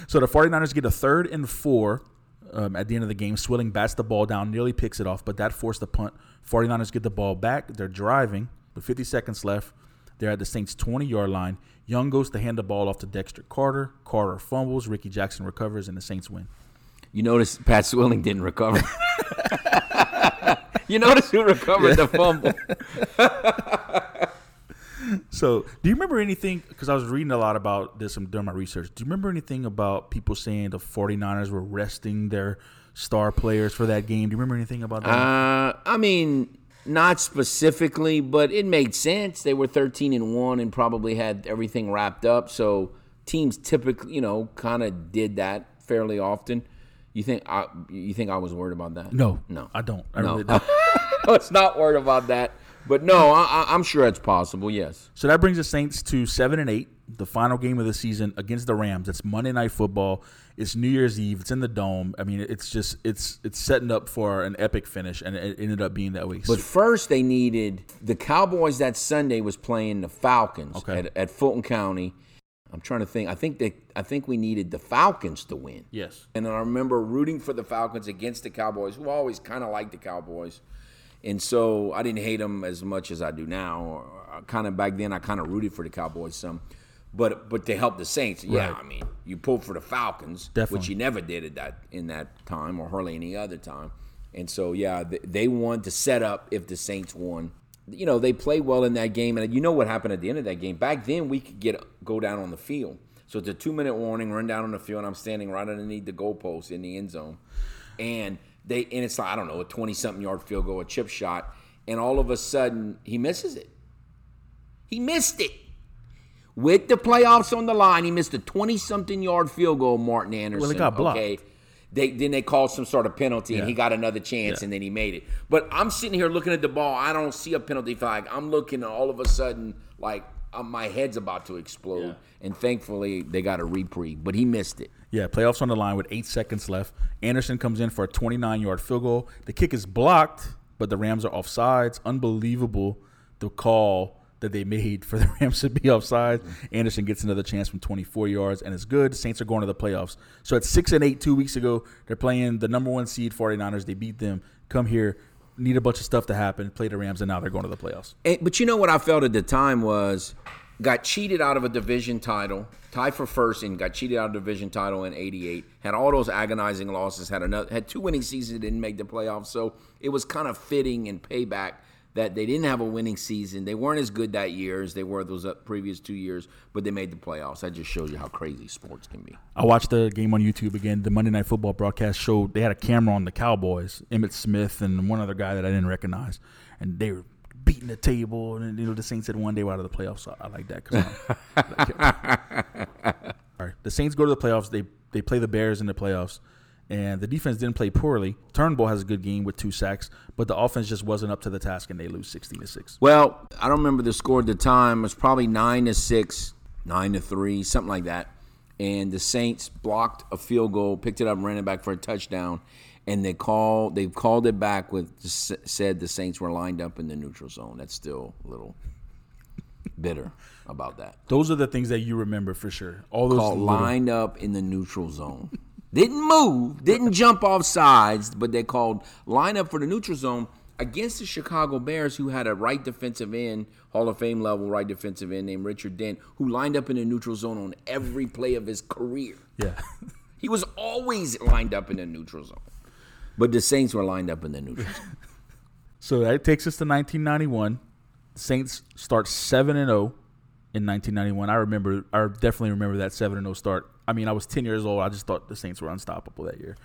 So the 49ers get a third and four um, at the end of the game. Swilling bats the ball down, nearly picks it off, but that forced the punt. 49ers get the ball back. They're driving with 50 seconds left. They're at the Saints' 20 yard line. Young goes to hand the ball off to Dexter Carter. Carter fumbles. Rickey Jackson recovers, and the Saints win. You notice Pat Swilling didn't recover. you notice who recovered the fumble? So, do you remember anything? Because I was reading a lot about this and doing my research. Do you remember anything about people saying the 49ers were resting their star players for that game? Do you remember anything about that? Uh, I mean, not specifically, but it made sense. They were 13 and 1 and probably had everything wrapped up. So teams typically, you know, kind of did that fairly often. You think I you think I was worried about that? no, No. I don't. I No. really don't. I was not worried about that. But no, I, I- I'm sure it's possible. Yes. So that brings the Saints to seven and eight, the final game of the season against the Rams. It's Monday Night Football. It's New Year's Eve. It's in the dome. I mean, it's just it's it's setting up for an epic finish, and it ended up being that way. But first, they needed the Cowboys that Sunday was playing the Falcons Okay. at, at Fulton County. I'm trying to think. I think they I think we needed the Falcons to win. yes, And I remember rooting for the Falcons against the Cowboys, who always kind of liked the Cowboys. And so I didn't hate them as much as I do now. Uh, kind of back then, I kind of rooted for the Cowboys some. But but to help the Saints, yeah, Right. I mean, you pulled for the Falcons, Definitely. which you never did at that in that time or hardly any other time. And so yeah, they, they wanted to set up if the Saints won. You know, they played well in that game, and you know what happened at the end of that game. Back then, we could get go down on the field. So it's a two minute warning, run down on the field. and I'm standing right underneath the goalpost in the end zone, and they and it's like I don't know a twenty something yard field goal, a chip shot, and all of a sudden he misses it. He missed it. With the playoffs on the line, he missed a 20 something yard field goal, Morten Andersen. Well, it got blocked. Okay. They, then they called some sort of penalty and he got another chance and then he made it. But I'm sitting here looking at the ball. I don't see a penalty flag. I'm looking and all of a sudden, like uh, my head's about to explode. And thankfully, they got a reprieve, but he missed it. yeah. Playoffs on the line with eight seconds left. Andersen comes in for a 29 yard field goal. The kick is blocked, but the Rams are offsides. Unbelievable the call that they made for the Rams to be offsides. Andersen gets another chance from 24 yards, and it's good. Saints are going to the playoffs. So at six and eight, two weeks ago, they're playing the number one seed 49ers. They beat them. Come here, need a bunch of stuff to happen. Play the Rams, and now they're going to the playoffs. And, but you know what I felt at the time was got cheated out of a division title, tied for first, and got cheated out of a division title in '88. Had all those agonizing losses. Had another, had two winning seasons, didn't make the playoffs. So it was kind of fitting and payback that they didn't have a winning season. They weren't as good that year as they were those uh, previous two years, but they made the playoffs. That just shows you how crazy sports can be. I watched the game on YouTube again. The Monday Night Football broadcast showed they had a camera on the Cowboys, Emmitt Smith, and one other guy that I didn't recognize, and they were beating the table. And you know, the Saints said one day we're out of the playoffs. So I like that. Cause All right, the Saints go to the playoffs. They they play the Bears in the playoffs and the defense didn't play poorly. Turnbull has a good game with two sacks, but the offense just wasn't up to the task, and they lose sixteen to six. Well, I don't remember the score at the time. It was probably nine to six, nine to three, something like that. And the Saints blocked a field goal, picked it up, and ran it back for a touchdown. And they called they called it back with said the Saints were lined up in the neutral zone. That's still a little bitter about that. Those are the things that you remember for sure. All those called lined up in the neutral zone. Didn't move, didn't jump off sides, but they called line up for the neutral zone against the Chicago Bears, who had a right defensive end, Hall of Fame level right defensive end named Richard Dent, who lined up in the neutral zone on every play of his career. Yeah. he was always lined up in the neutral zone. But the Saints were lined up in the neutral zone. so that takes us to 1991. Saints start 7 and 0 in 1991. I remember I definitely remember that 7 and 0 start I mean, I was 10 years old. I just thought the Saints were unstoppable that year.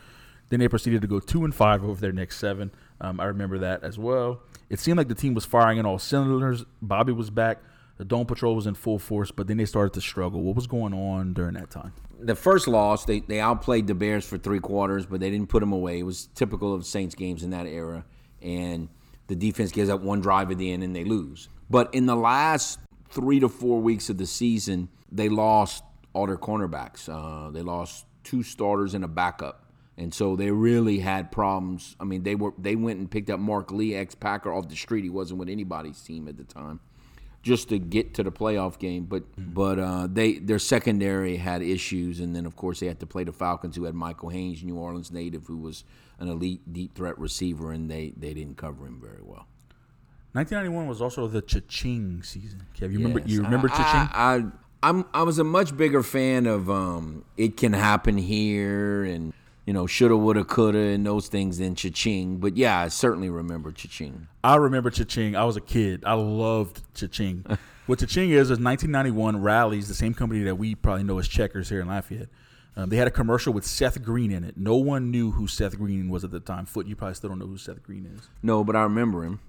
Then they proceeded to go two and five over their next seven. Um, I remember that as well. It seemed like the team was firing in all cylinders. Bobby was back. The Dome Patrol was in full force, but then they started to struggle. What was going on during that time? The first loss, they, they outplayed the Bears for three quarters, but they didn't put them away. It was typical of Saints games in that era. And the defense gives up one drive at the end and they lose. But in the last three to four weeks of the season, they lost all their cornerbacks. Uh, they lost two starters and a backup, and so they really had problems. I mean, they were they went and picked up Mark Lee, ex Packer, off the street. He wasn't with anybody's team at the time, just to get to the playoff game. But mm-hmm. but uh, they their secondary had issues, and then of course they had to play the Falcons, who had Michael Haynes, New Orleans native, who was an elite deep threat receiver, and they they didn't cover him very well. 1991 was also the Cha-Ching season. Kev, you yes, remember? You remember Cha-Ching? I, I, I'm I was a much bigger fan of um, it can happen here and you know shoulda woulda coulda and those things than Cha-Ching. But yeah, I certainly remember Cha-Ching. I remember Cha-Ching. I was a kid. I loved Cha-Ching. what Cha-Ching is is 1991 Rally's, the same company that we probably know as Checkers here in Lafayette. Um, they had a commercial with Seth Green in it. No one knew who Seth Green was at the time. Foot, you probably still don't know who Seth Green is. No, but I remember him.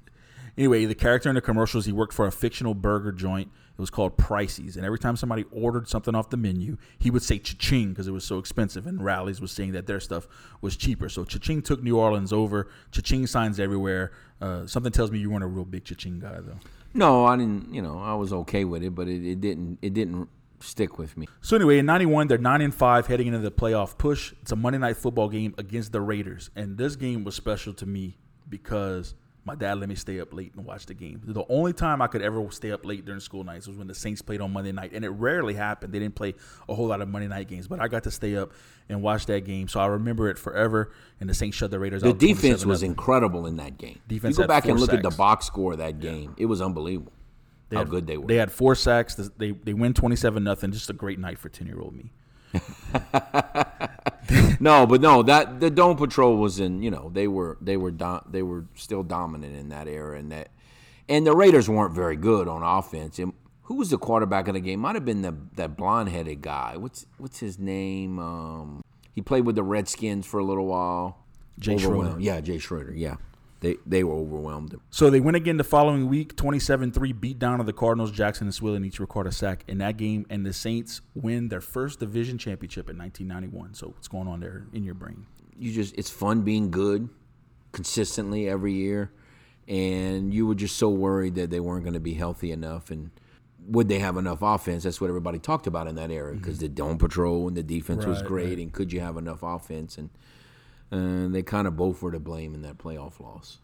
Anyway, the character in the commercials, he worked for a fictional burger joint it was called Pricey's, and every time somebody ordered something off the menu, he would say cha-ching because it was so expensive. And Rally's was saying that their stuff was cheaper. So cha-ching took New Orleans over. Cha-ching signs everywhere. Uh, something tells me you weren't a real big cha-ching guy, though. No, I didn't. You know, I was okay with it, but it, it didn't. It didn't stick with me. So anyway, in '91, they're nine and five, heading into the playoff push. It's a Monday night football game against the Raiders, and this game was special to me because my dad let me stay up late and watch the game. The only time I could ever stay up late during school nights was when the Saints played on Monday night, and it rarely happened. They didn't play a whole lot of Monday night games, but I got to stay up and watch that game, so I remember it forever. And the Saints shut the Raiders the out. The defense was incredible in that game. Defense. You go back and look sacks. at the box score of that game; yeah. it was unbelievable. They how had, good they were. They had four sacks. They they win twenty seven nothing. Just a great night for ten year old me. no, but no, that the Dome Patrol was in. You know, they were they were do, they were still dominant in that era, and that and the Raiders weren't very good on offense. And who was the quarterback of the game? Might have been the that blonde headed guy. What's what's his name? Um, he played with the Redskins for a little while. Jay Schroeder. Yeah, Jay Schroeder. Yeah they they were overwhelmed. So they went again the following week, 27-3, beat down of the Cardinals. Jackson and Swilling each record a sack in that game, and the Saints win their first division championship in 1991. So what's going on there in your brain? You just it's fun being good consistently every year, and you were just so worried that they weren't going to be healthy enough and would they have enough offense? That's what everybody talked about in that era because mm-hmm. the dome patrol and the defense right, was great, right. and could you have enough offense? And and they kind of both were to blame in that playoff loss.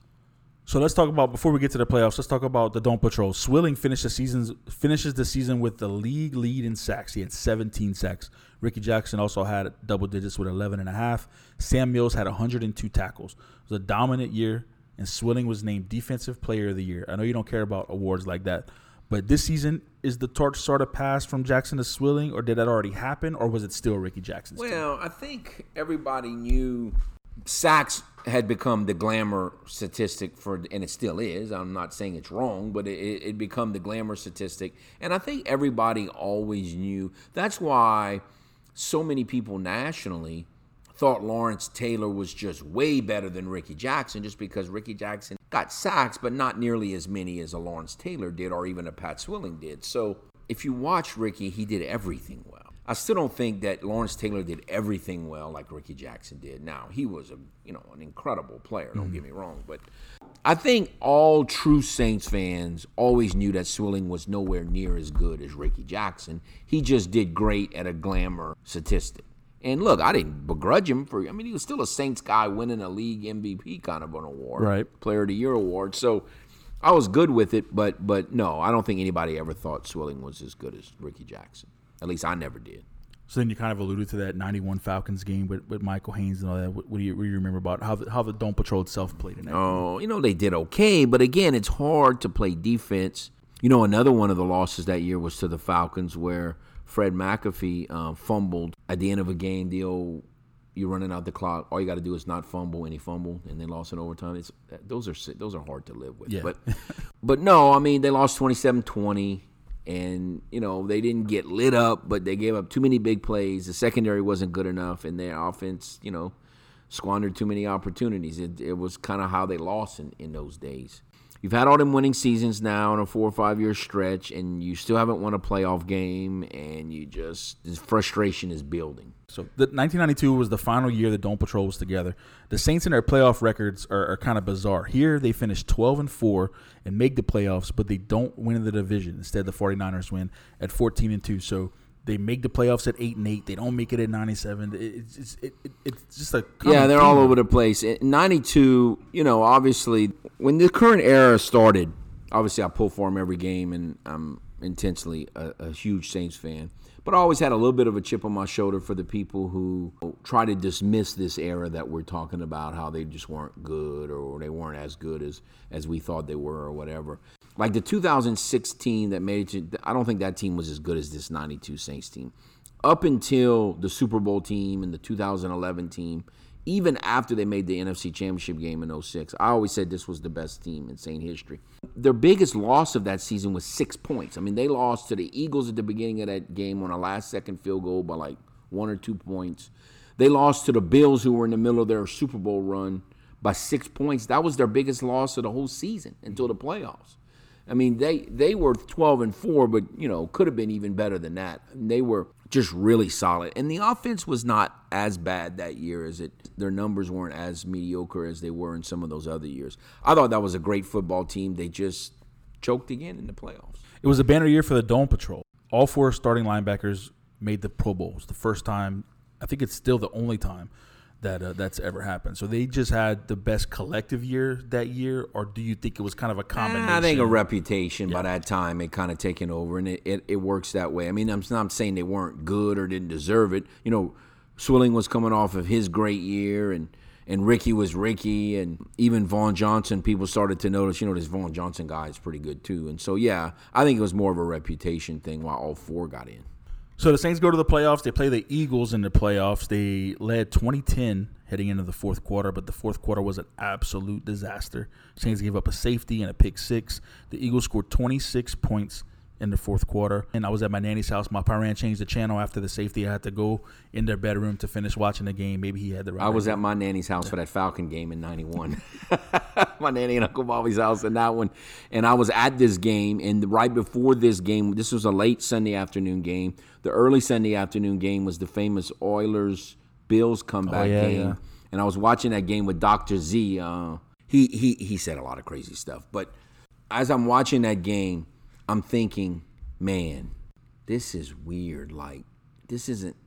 So let's talk about before we get to the playoffs. Let's talk about the Dome Patrol. Swilling finished the season finishes the season with the league lead in sacks. He had 17 sacks. Rickey Jackson also had double digits with 11 and a half. Sam Mills had 102 tackles. It was a dominant year, and Swilling was named Defensive Player of the Year. I know you don't care about awards like that, but this season is the torch sort of passed from Jackson to Swilling, or did that already happen, or was it still Rickey Jackson's? Well, team? I think everybody knew sacks had become the glamour statistic for, and it still is. I'm not saying it's wrong, but it, it become the glamour statistic. And I think everybody always knew. That's why so many people nationally thought Lawrence Taylor was just way better than Rickey Jackson, just because Rickey Jackson got sacks, but not nearly as many as a Lawrence Taylor did, or even a Pat Swilling did. So if you watch Rickey, he did everything. I still don't think that Lawrence Taylor did everything well like Rickey Jackson did. Now he was a you know an incredible player. Don't mm-hmm. get me wrong, but I think all true Saints fans always knew that Swilling was nowhere near as good as Rickey Jackson. He just did great at a glamour statistic. And look, I didn't begrudge him for. I mean, he was still a Saints guy winning a league MVP kind of an award, right? Player of the Year award. So I was good with it, but but no, I don't think anybody ever thought Swilling was as good as Rickey Jackson. At least I never did. So then you kind of alluded to that '91 Falcons game with, with Michael Haynes and all that. What, what, do you, what do you remember about how the, how the Dome Patrol itself played in that? Oh, game? you know they did okay, but again, it's hard to play defense. You know, another one of the losses that year was to the Falcons, where Fred McAfee uh, fumbled at the end of a game. The old you're running out the clock. All you got to do is not fumble, and he fumbled, and they lost in overtime. It's those are those are hard to live with. Yeah. But but no, I mean they lost 27-20 and you know they didn't get lit up, but they gave up too many big plays. The secondary wasn't good enough, and their offense, you know, squandered too many opportunities. It, it was kind of how they lost in, in those days. You've had all them winning seasons now in a four or five year stretch, and you still haven't won a playoff game, and you just this frustration is building. So the 1992 was the final year the Dome Patrol was together. The Saints and their playoff records are, are kind of bizarre. Here they finish 12 and 4 and make the playoffs, but they don't win the division. Instead, the 49ers win at 14 and 2. So they make the playoffs at 8 and 8. They don't make it at 97. It's it's, it, it, it's just a yeah. They're all over the place. In 92, you know, obviously when the current era started, obviously I pull for them every game, and I'm intensely a, a huge Saints fan. But I always had a little bit of a chip on my shoulder for the people who try to dismiss this era that we're talking about, how they just weren't good or they weren't as good as, as we thought they were or whatever. Like the 2016 that made it, I don't think that team was as good as this 92 Saints team. Up until the Super Bowl team and the 2011 team, even after they made the NFC Championship game in 06. I always said this was the best team in Saint history. Their biggest loss of that season was six points. I mean, they lost to the Eagles at the beginning of that game on a last second field goal by like one or two points. They lost to the Bills, who were in the middle of their Super Bowl run, by six points. That was their biggest loss of the whole season until the playoffs. I mean, they they were 12 and 4, but you know, could have been even better than that. They were just really solid. And the offense was not as bad that year as it their numbers weren't as mediocre as they were in some of those other years. I thought that was a great football team. They just choked again in the playoffs. It was a banner year for the Dome Patrol. All four starting linebackers made the Pro Bowls. The first time, I think it's still the only time that uh, that's ever happened. So they just had the best collective year that year, or do you think it was kind of a combination? I think a reputation yeah. by that time it kind of taken over, and it, it, it, works that way. I mean, I'm not saying they weren't good or didn't deserve it. You know, Swilling was coming off of his great year, and and Rickey was Rickey, and even Vaughn Johnson. People started to notice, you know, this Vaughn Johnson guy is pretty good too. And so, yeah, I think it was more of a reputation thing while all four got in. So the Saints go to the playoffs. They play the Eagles in the playoffs. They led 2010 heading into the fourth quarter, but the fourth quarter was an absolute disaster. Saints gave up a safety and a pick six. The Eagles scored 26 points in the fourth quarter. And I was at my nanny's house. My parent changed the channel after the safety. I had to go in their bedroom to finish watching the game. Maybe he had the right. I was at my nanny's house for that Falcon game in '91. my nanny and Uncle Bobby's house in that one, and I was at this game. And right before this game, this was a late Sunday afternoon game. The early Sunday afternoon game was the famous Oilers Bills comeback oh, yeah, game, yeah. and I was watching that game with Doctor Z. Uh, he he he said a lot of crazy stuff, but as I'm watching that game I'm thinking, man, this is weird. Like, this isn't.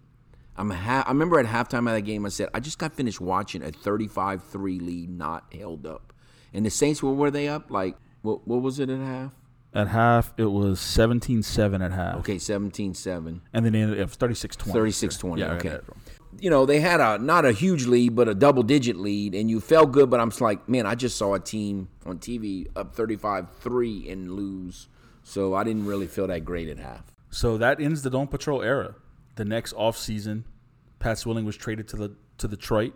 I'm ha- I remember at halftime of that game, I said, I just got finished watching a 35 3 lead not held up. And the Saints, were were they up? Like, what, what was it at half? At half, it was 17 7 at half. Okay, 17 7. And then it was 36 20. 36 20, yeah, okay. You know, they had a not a huge lead, but a double digit lead, and you felt good. But I'm just like, man, I just saw a team on TV up 35 3 and lose so I didn't really feel that great at half. So that ends the Dome Patrol era. The next offseason, Pat Swilling was traded to the to Detroit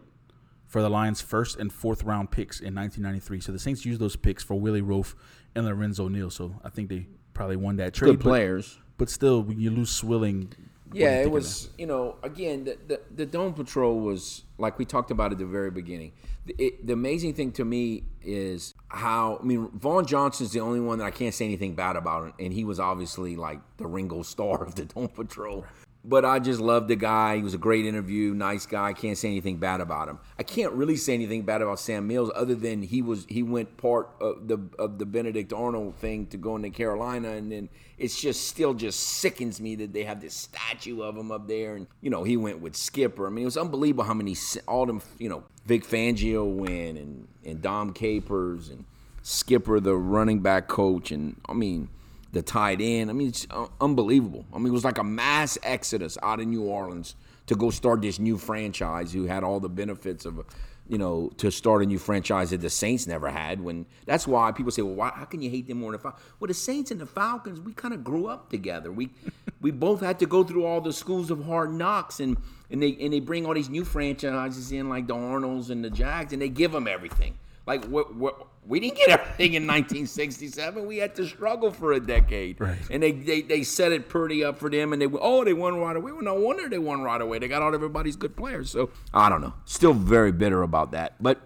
for the Lions' first and fourth round picks in 1993. So the Saints used those picks for Willie Roaf and Lorenzo Neal. So I think they probably won that trade. Good players. But, but still, when you lose Swilling. Yeah, it was, you know, again, the, the, the, Dome Patrol was, like we talked about at the very beginning. It, the amazing thing to me is how, I mean, Vaughn Johnson's the only one that I can't say anything bad about, and he was obviously like the Ringo Starr of the Dome Patrol but I just loved the guy. He was a great interview, nice guy. Can't say anything bad about him. I can't really say anything bad about Sam Mills other than he was he went part of the of the Benedict Arnold thing to go into Carolina, and then it's just still just sickens me that they have this statue of him up there, and you know he went with Skipper. I mean, it was unbelievable how many all them you know Vic Fangio win and and Dom Capers and Skipper the running back coach, and I mean the tight end. I mean, it's uh, unbelievable. I mean, it was like a mass exodus out of New Orleans to go start this new franchise who had all the benefits of, you know, to start a new franchise that the Saints never had. When that's why people say, well, why, how can you hate them more than the Falcons? Well, the Saints and the Falcons, we kind of grew up together. We we both had to go through all the schools of hard knocks, and and they and they bring all these new franchises in like the Arnolds and the Jags, and they give them everything. Like what what we didn't get everything in 1967. We had to struggle for a decade. Right. And they, they, they set it pretty up for them. And they oh they won right away. Well, no wonder they won right away. They got all everybody's good players. So I don't know. Still very bitter about that. But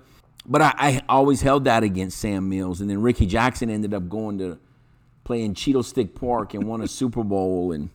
but I, I always held that against Sam Mills. And then Rickey Jackson ended up going to play in Candlestick Park and won a Super Bowl. And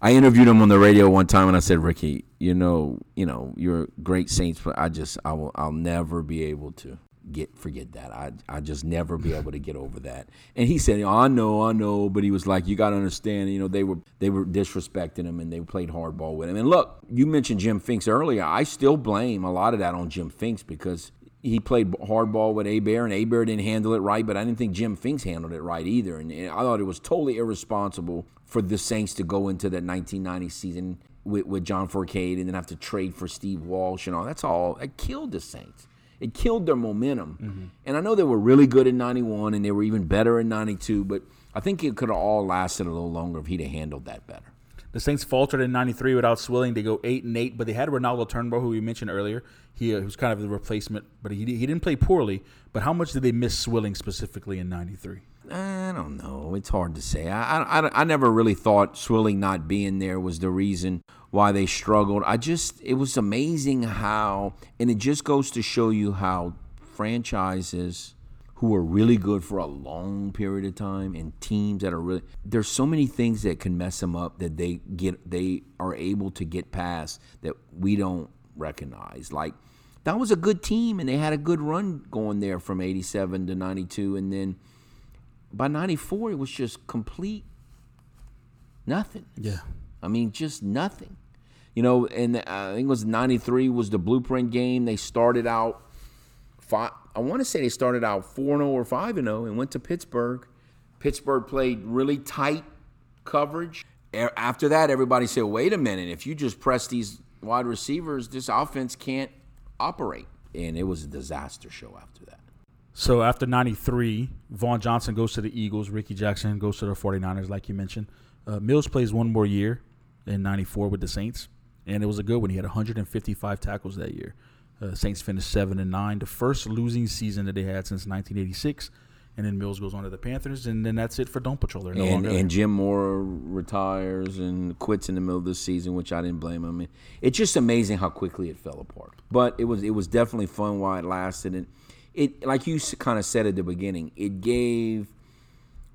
I interviewed him on the radio one time, and I said, "Rickey, you know, you know, you're a great Saints, but I just I will I'll never be able to get forget that. I I just never be able to get over that. And he said, oh, I know, I know, but he was like, you got to understand, you know, they were they were disrespecting him and they played hardball with him. And look, you mentioned Jim Finks earlier. I still blame a lot of that on Jim Finks because he played hardball with Hebert, and Hebert didn't handle it right, but I didn't think Jim Finks handled it right either. And I thought it was totally irresponsible for the Saints to go into that 1990 season with, with John Fourcade and then have to trade for Steve Walsh and all. That's all. That killed the Saints. It killed their momentum. Mm-hmm. And I know they were really good in 91 and they were even better in 92, but I think it could have all lasted a little longer if he'd have handled that better. The Saints faltered in '93 without Swilling. They go eight and eight, but they had Renaldo Turnbull, who we mentioned earlier. He, uh, was kind of the replacement, but he he didn't play poorly. But how much did they miss Swilling specifically in '93? I don't know. It's hard to say. I, I, I never really thought Swilling not being there was the reason why they struggled. I just, it was amazing how, and it just goes to show you how franchises who are really good for a long period of time and teams that are really there's so many things that can mess them up that they get they are able to get past that we don't recognize. Like that was a good team and they had a good run going there from 87 to 92 and then by 94 it was just complete nothing. Yeah. I mean just nothing. You know and i think it was 93 was the blueprint game. They started out five, I want to say they started out 4 0 or 5 0 and went to Pittsburgh. Pittsburgh played really tight coverage. After that, everybody said, wait a minute, if you just press these wide receivers, this offense can't operate. And it was a disaster show after that. So after 93, Vaughn Johnson goes to the Eagles. Rickey Jackson goes to the 49ers, like you mentioned. Uh, Mills plays one more year in 94 with the Saints. And it was a good one. He had 155 tackles that year. Uh, Saints finished seven and nine, the first losing season that they had since 1986. And then Mills goes on to the Panthers, and then that's it for Dome Patrol. No and, and Jim Mora retires and quits in the middle of the season, which I didn't blame him. It's just amazing how quickly it fell apart. But it was it was definitely fun while it lasted, and it like you kind of said at the beginning, it gave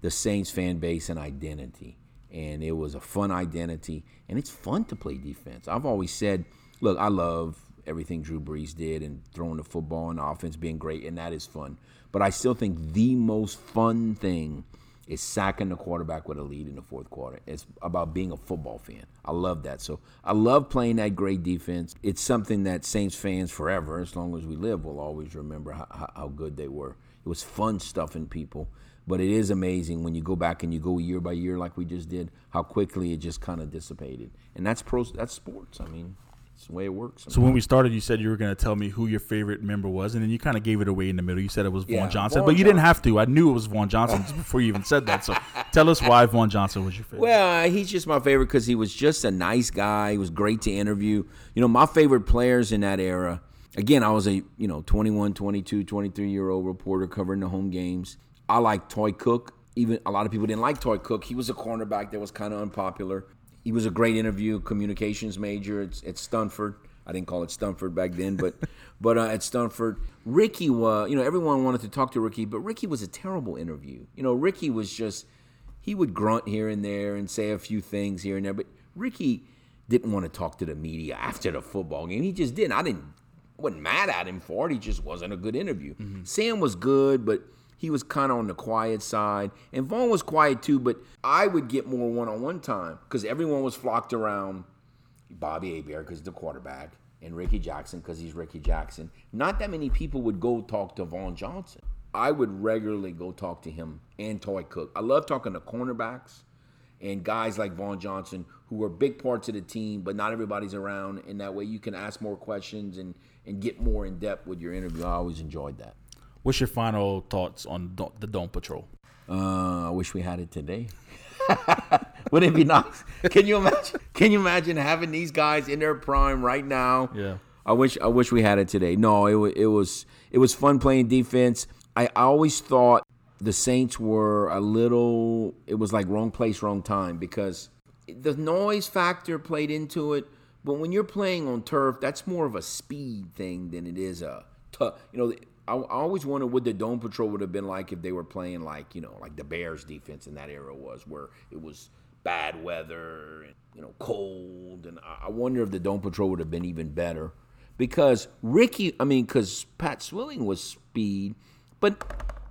the Saints fan base an identity, and it was a fun identity, and it's fun to play defense. I've always said, look, I love everything Drew Brees did and throwing the football and the offense being great, and that is fun. But I still think the most fun thing is sacking the quarterback with a lead in the fourth quarter. It's about being a football fan. I love that. So I love playing that great defense. It's something that Saints fans forever, as long as we live, will always remember how, how good they were. It was fun stuffing people. But it is amazing when you go back and you go year by year like we just did, how quickly it just kind of dissipated. And that's pro. That's sports. I mean, it's the way it works. Sometimes. So when we started, you said you were going to tell me who your favorite member was, and then you kind of gave it away in the middle. You said it was yeah, Vaughn Johnson, Vaughn but you Johnson. didn't have to. I knew it was Vaughn Johnson before you even said that. So tell us why Vaughn Johnson was your favorite. Well, uh, he's just my favorite because he was just a nice guy. He was great to interview. You know, my favorite players in that era again, I was a you know 21, 22, 23 year old reporter covering the home games. I like Toi Cook. Even a lot of people didn't like Toi Cook. He was a cornerback that was kind of unpopular. He was a great interview, communications major at, at Stanford. I didn't call it Stanford back then, but but uh, at Stanford, Rickey was you know everyone wanted to talk to Rickey, but Rickey was a terrible interview. You know, Rickey was just he would grunt here and there and say a few things here and there, but Rickey didn't want to talk to the media after the football game. He just didn't. I didn't wasn't mad at him for it. He just wasn't a good interview. Mm-hmm. Sam was good, but he was kind of on the quiet side. And Vaughn was quiet too, but I would get more one on one time because everyone was flocked around Bobby Hebert because the quarterback and Rickey Jackson because he's Rickey Jackson. Not that many people would go talk to Vaughn Johnson. I would regularly go talk to him and Toi Cook. I love talking to cornerbacks and guys like Vaughn Johnson who are big parts of the team, but not everybody's around. And that way you can ask more questions and, and get more in depth with your interview. I always enjoyed that. What's your final thoughts on the Dome Patrol? Uh, I wish we had it today. Wouldn't it be nice? Can you imagine? Can you imagine having these guys in their prime right now? Yeah. I wish I wish we had it today. No, it, it was it was fun playing defense. I always thought the Saints were a little. It was like wrong place, wrong time because the noise factor played into it. But when you're playing on turf, that's more of a speed thing than it is a tough. You know, I, I always wonder what the Dome Patrol would have been like if they were playing like you know like the Bears defense in that era was, where it was bad weather and you know cold, and I, I wonder if the Dome Patrol would have been even better because Rickey. I mean, because Pat Swilling was speed, but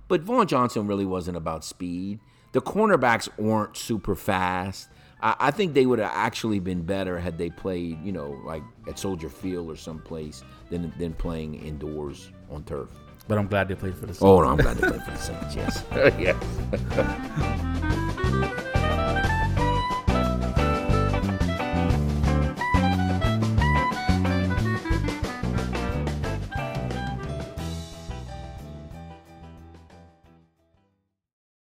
but Vaughn Johnson really wasn't about speed. The cornerbacks weren't super fast. I, I think they would have actually been better had they played, you know, like at Soldier Field or someplace than than playing indoors on turf. But I'm glad they played for the Saints. Oh, no, I'm glad they played for the Saints. Yes. yes.